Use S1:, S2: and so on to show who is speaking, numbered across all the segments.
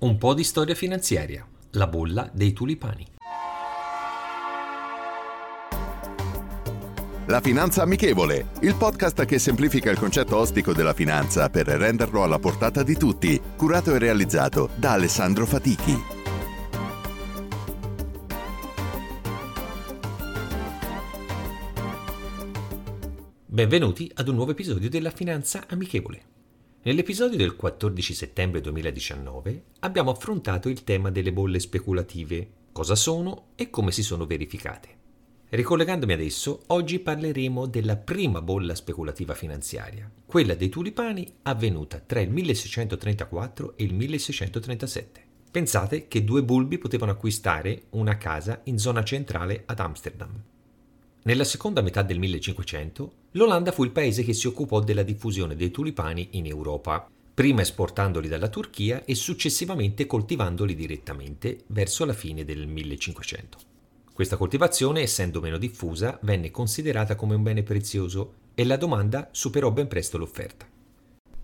S1: Un po' di storia finanziaria. La bolla dei tulipani.
S2: La Finanza Amichevole, il podcast che semplifica il concetto ostico della finanza per renderlo alla portata di tutti, curato e realizzato da Alessandro Fatichi.
S1: Benvenuti ad un nuovo episodio della Finanza Amichevole. Nell'episodio del 14 settembre 2019 abbiamo affrontato il tema delle bolle speculative, cosa sono e come si sono verificate. Ricollegandomi ad esso, oggi parleremo della prima bolla speculativa finanziaria, quella dei tulipani avvenuta tra il 1634 e il 1637. Pensate che due bulbi potevano acquistare una casa in zona centrale ad Amsterdam. Nella seconda metà del 1500, l'Olanda fu il paese che si occupò della diffusione dei tulipani in Europa, prima esportandoli dalla Turchia e successivamente coltivandoli direttamente verso la fine del 1500. Questa coltivazione, essendo meno diffusa, venne considerata come un bene prezioso e la domanda superò ben presto l'offerta.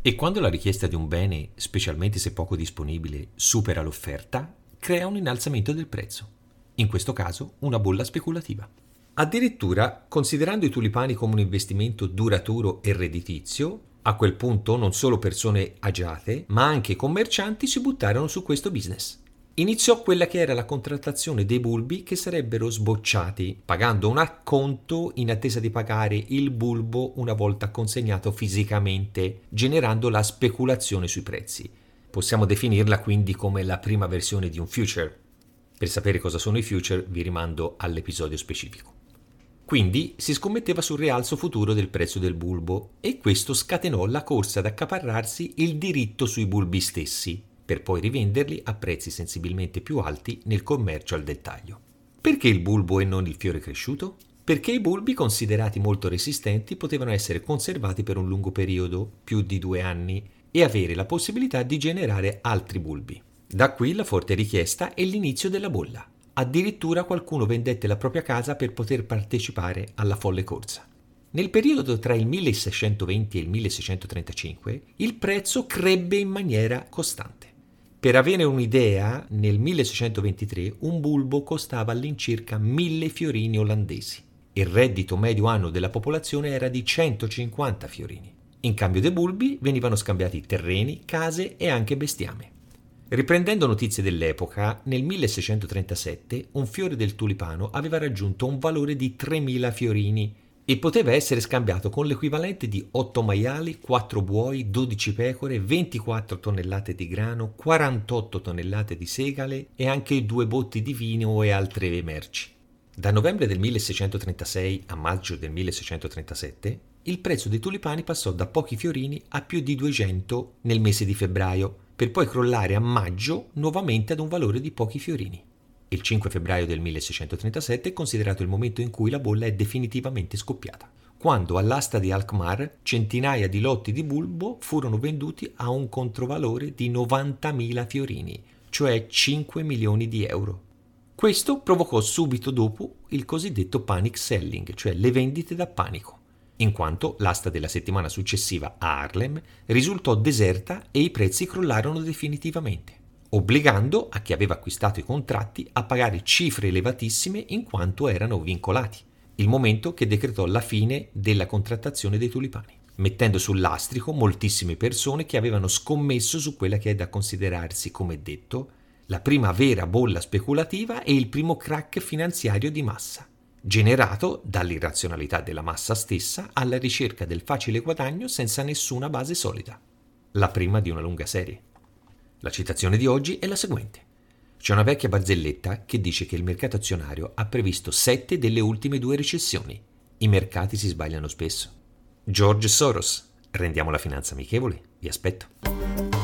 S1: E quando la richiesta di un bene, specialmente se poco disponibile, supera l'offerta, crea un innalzamento del prezzo, in questo caso una bolla speculativa. Addirittura, considerando i tulipani come un investimento duraturo e redditizio, a quel punto non solo persone agiate, ma anche commercianti si buttarono su questo business iniziò quella che era la contrattazione dei bulbi che sarebbero sbocciati, pagando un acconto in attesa di pagare il bulbo una volta consegnato fisicamente, generando la speculazione sui prezzi. Possiamo definirla quindi come la prima versione di un future. Per sapere cosa sono i future vi rimando all'episodio specifico. Quindi si scommetteva sul rialzo futuro del prezzo del bulbo e questo scatenò la corsa ad accaparrarsi il diritto sui bulbi stessi, per poi rivenderli a prezzi sensibilmente più alti nel commercio al dettaglio. Perché il bulbo e non il fiore cresciuto? Perché i bulbi considerati molto resistenti potevano essere conservati per un lungo periodo, più di due anni, e avere la possibilità di generare altri bulbi. Da qui la forte richiesta e l'inizio della bolla. Addirittura qualcuno vendette la propria casa per poter partecipare alla folle corsa. Nel periodo tra il 1620 e il 1635 il prezzo crebbe in maniera costante. Per avere un'idea, nel 1623 un bulbo costava all'incirca 1000 fiorini olandesi. Il reddito medio anno della popolazione era di 150 fiorini. In cambio dei bulbi venivano scambiati terreni, case e anche bestiame. Riprendendo notizie dell'epoca, nel 1637 un fiore del tulipano aveva raggiunto un valore di 3.000 fiorini e poteva essere scambiato con l'equivalente di 8 maiali, 4 buoi, 12 pecore, 24 tonnellate di grano, 48 tonnellate di segale e anche due botti di vino e altre merci. Da novembre del 1636 a maggio del 1637 il prezzo dei tulipani passò da pochi fiorini a più di 200 nel mese di febbraio, per poi crollare a maggio nuovamente ad un valore di pochi fiorini. Il 5 febbraio del 1637 è considerato il momento in cui la bolla è definitivamente scoppiata, quando all'asta di Alkmaar centinaia di lotti di bulbo furono venduti a un controvalore di 90.000 fiorini, cioè 5 milioni di euro. Questo provocò subito dopo il cosiddetto panic selling, cioè le vendite da panico, in quanto l'asta della settimana successiva a Harlem risultò deserta e i prezzi crollarono definitivamente obbligando a chi aveva acquistato i contratti a pagare cifre elevatissime in quanto erano vincolati, il momento che decretò la fine della contrattazione dei tulipani, mettendo sul lastrico moltissime persone che avevano scommesso su quella che è da considerarsi, come detto, la prima vera bolla speculativa e il primo crack finanziario di massa, generato dall'irrazionalità della massa stessa alla ricerca del facile guadagno senza nessuna base solida. La prima di una lunga serie. La citazione di oggi è la seguente. C'è una vecchia barzelletta che dice che il mercato azionario ha previsto sette delle ultime due recessioni. I mercati si sbagliano spesso. George Soros. Rendiamo la finanza amichevole. Vi aspetto.